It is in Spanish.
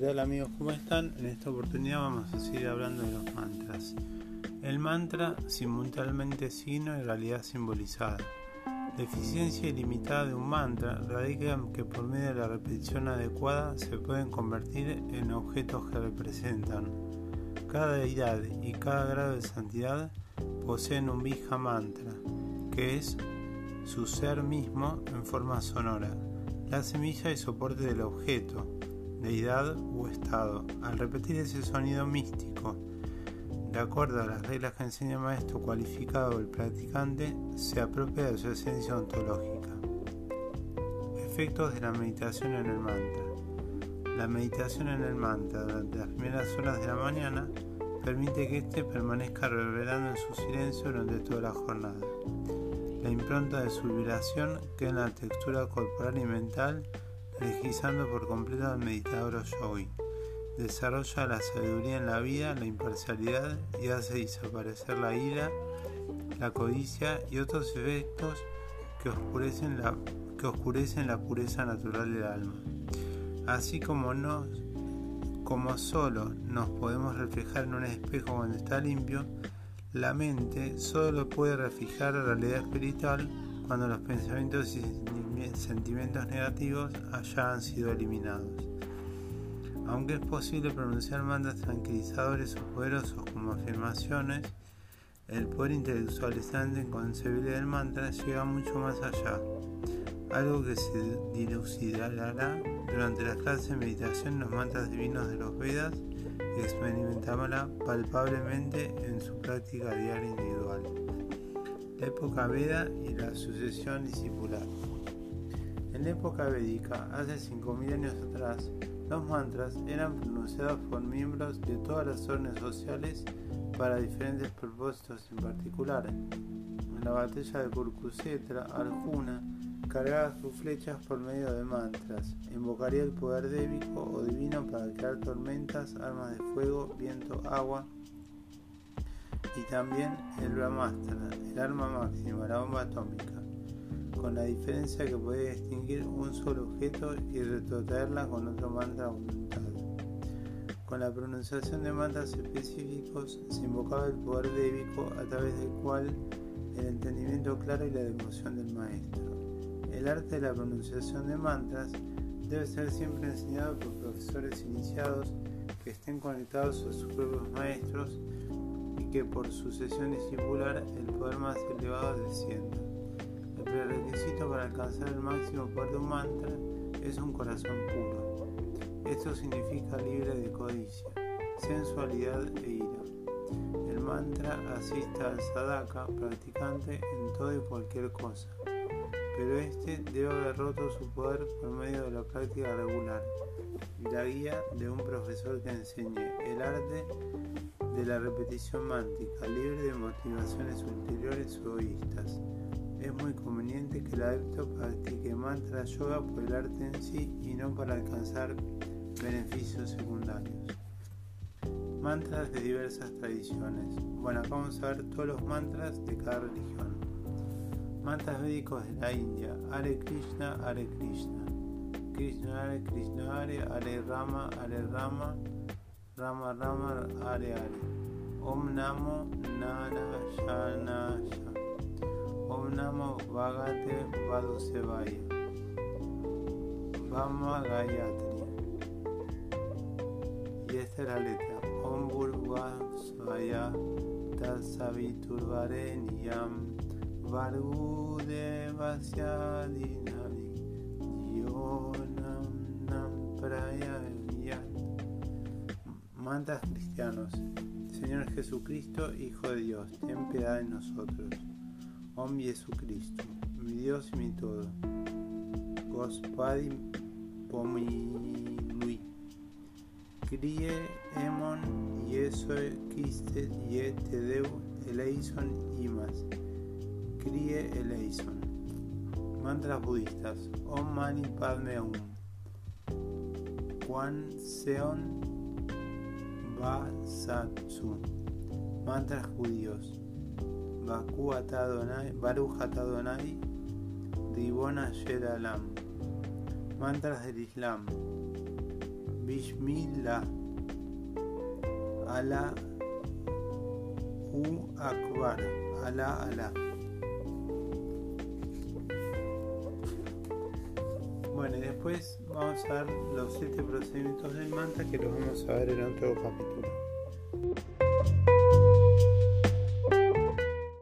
¿qué amigos? ¿Cómo están? En esta oportunidad vamos a seguir hablando de los mantras. El mantra, simultáneamente signo y realidad simbolizada. La eficiencia ilimitada de un mantra radica en que por medio de la repetición adecuada se pueden convertir en objetos que representan. Cada deidad y cada grado de santidad poseen un bija mantra, que es su ser mismo en forma sonora, la semilla y soporte del objeto, deidad o estado. Al repetir ese sonido místico, de acuerdo a las reglas que enseña el maestro cualificado el practicante, se apropia de su esencia ontológica. Efectos de la meditación en el mantra. La meditación en el mantra durante las primeras horas de la mañana permite que éste permanezca reverberando en su silencio durante toda la jornada. La impronta de su vibración queda en la textura corporal y mental, energizando por completo al meditador yogi. Desarrolla la sabiduría en la vida, la imparcialidad y hace desaparecer la ira, la codicia y otros efectos que oscurecen la, que oscurecen la pureza natural del alma. Así como, nos, como solo nos podemos reflejar en un espejo cuando está limpio, la mente solo puede reflejar la realidad espiritual cuando los pensamientos y sentimientos negativos hayan sido eliminados. Aunque es posible pronunciar mantras tranquilizadores o poderosos como afirmaciones, el poder intelectualizante inconcebible del mantra llega mucho más allá, algo que se dilucidará durante las clases de meditación en los mantras divinos de los Vedas y experimentarla palpablemente en su práctica diaria individual. La época Veda y la sucesión discipular. La época védica, hace 5.000 años atrás, los mantras eran pronunciados por miembros de todas las órdenes sociales para diferentes propósitos en particular. En la batalla de Kurkusetra, Arjuna cargaba sus flechas por medio de mantras, invocaría el poder débico o divino para crear tormentas, armas de fuego, viento, agua y también el Brahmastra, el arma máxima, la bomba atómica, con la diferencia que podía distinguir un solo objeto y retrotraerla con otro mantra voluntad. Con la pronunciación de mantras específicos se invocaba el poder débico a través del cual el entendimiento claro y la devoción del maestro. El arte de la pronunciación de mantras debe ser siempre enseñado por profesores iniciados que estén conectados a sus propios maestros y que por sucesión discipular el poder más elevado descienda. El prerequisito para alcanzar el máximo poder de un mantra es un corazón puro. Esto significa libre de codicia, sensualidad e ira. El mantra asista al sadhaka practicante en toda y cualquier cosa pero este debe haber roto su poder por medio de la práctica regular y la guía de un profesor que enseñe el arte de la repetición mántica, libre de motivaciones ulteriores o egoístas. Es muy conveniente que el adepto practique mantra yoga por el arte en sí y no para alcanzar beneficios secundarios. Mantras de diversas tradiciones. Bueno, acá vamos a ver todos los mantras de cada religión. Mantras védicos de la India. Hare Krishna, Hare Krishna. Krishna Hare Krishna Hare, Hare Rama, Hare Rama, Rama Rama, Hare Hare. Om Namo Narayana Namo Bhagate Vadusevaya. Vama Gayatri. Y esta es la letra. Om Burvasvaya Tasaviturvareniyam. Mantas cristianos. Señor Jesucristo, Hijo de Dios, ten piedad de nosotros. Om Jesucristo, mi Dios y mi todo. Gospodi pominui. Crie emon Jesu Christe y te deu eleison imas. Crie Eleison. Mantras budistas. Om Mani Padme. Kwan Seon Satsu. Mantras judíos. Baruch Adonai. Dibona Alam. Mantras del Islam. Bishmillah. Ala U Akbar. Ala Ala. Bueno, y después vamos a ver los siete procedimientos del manta que los vamos a ver en otro capítulo.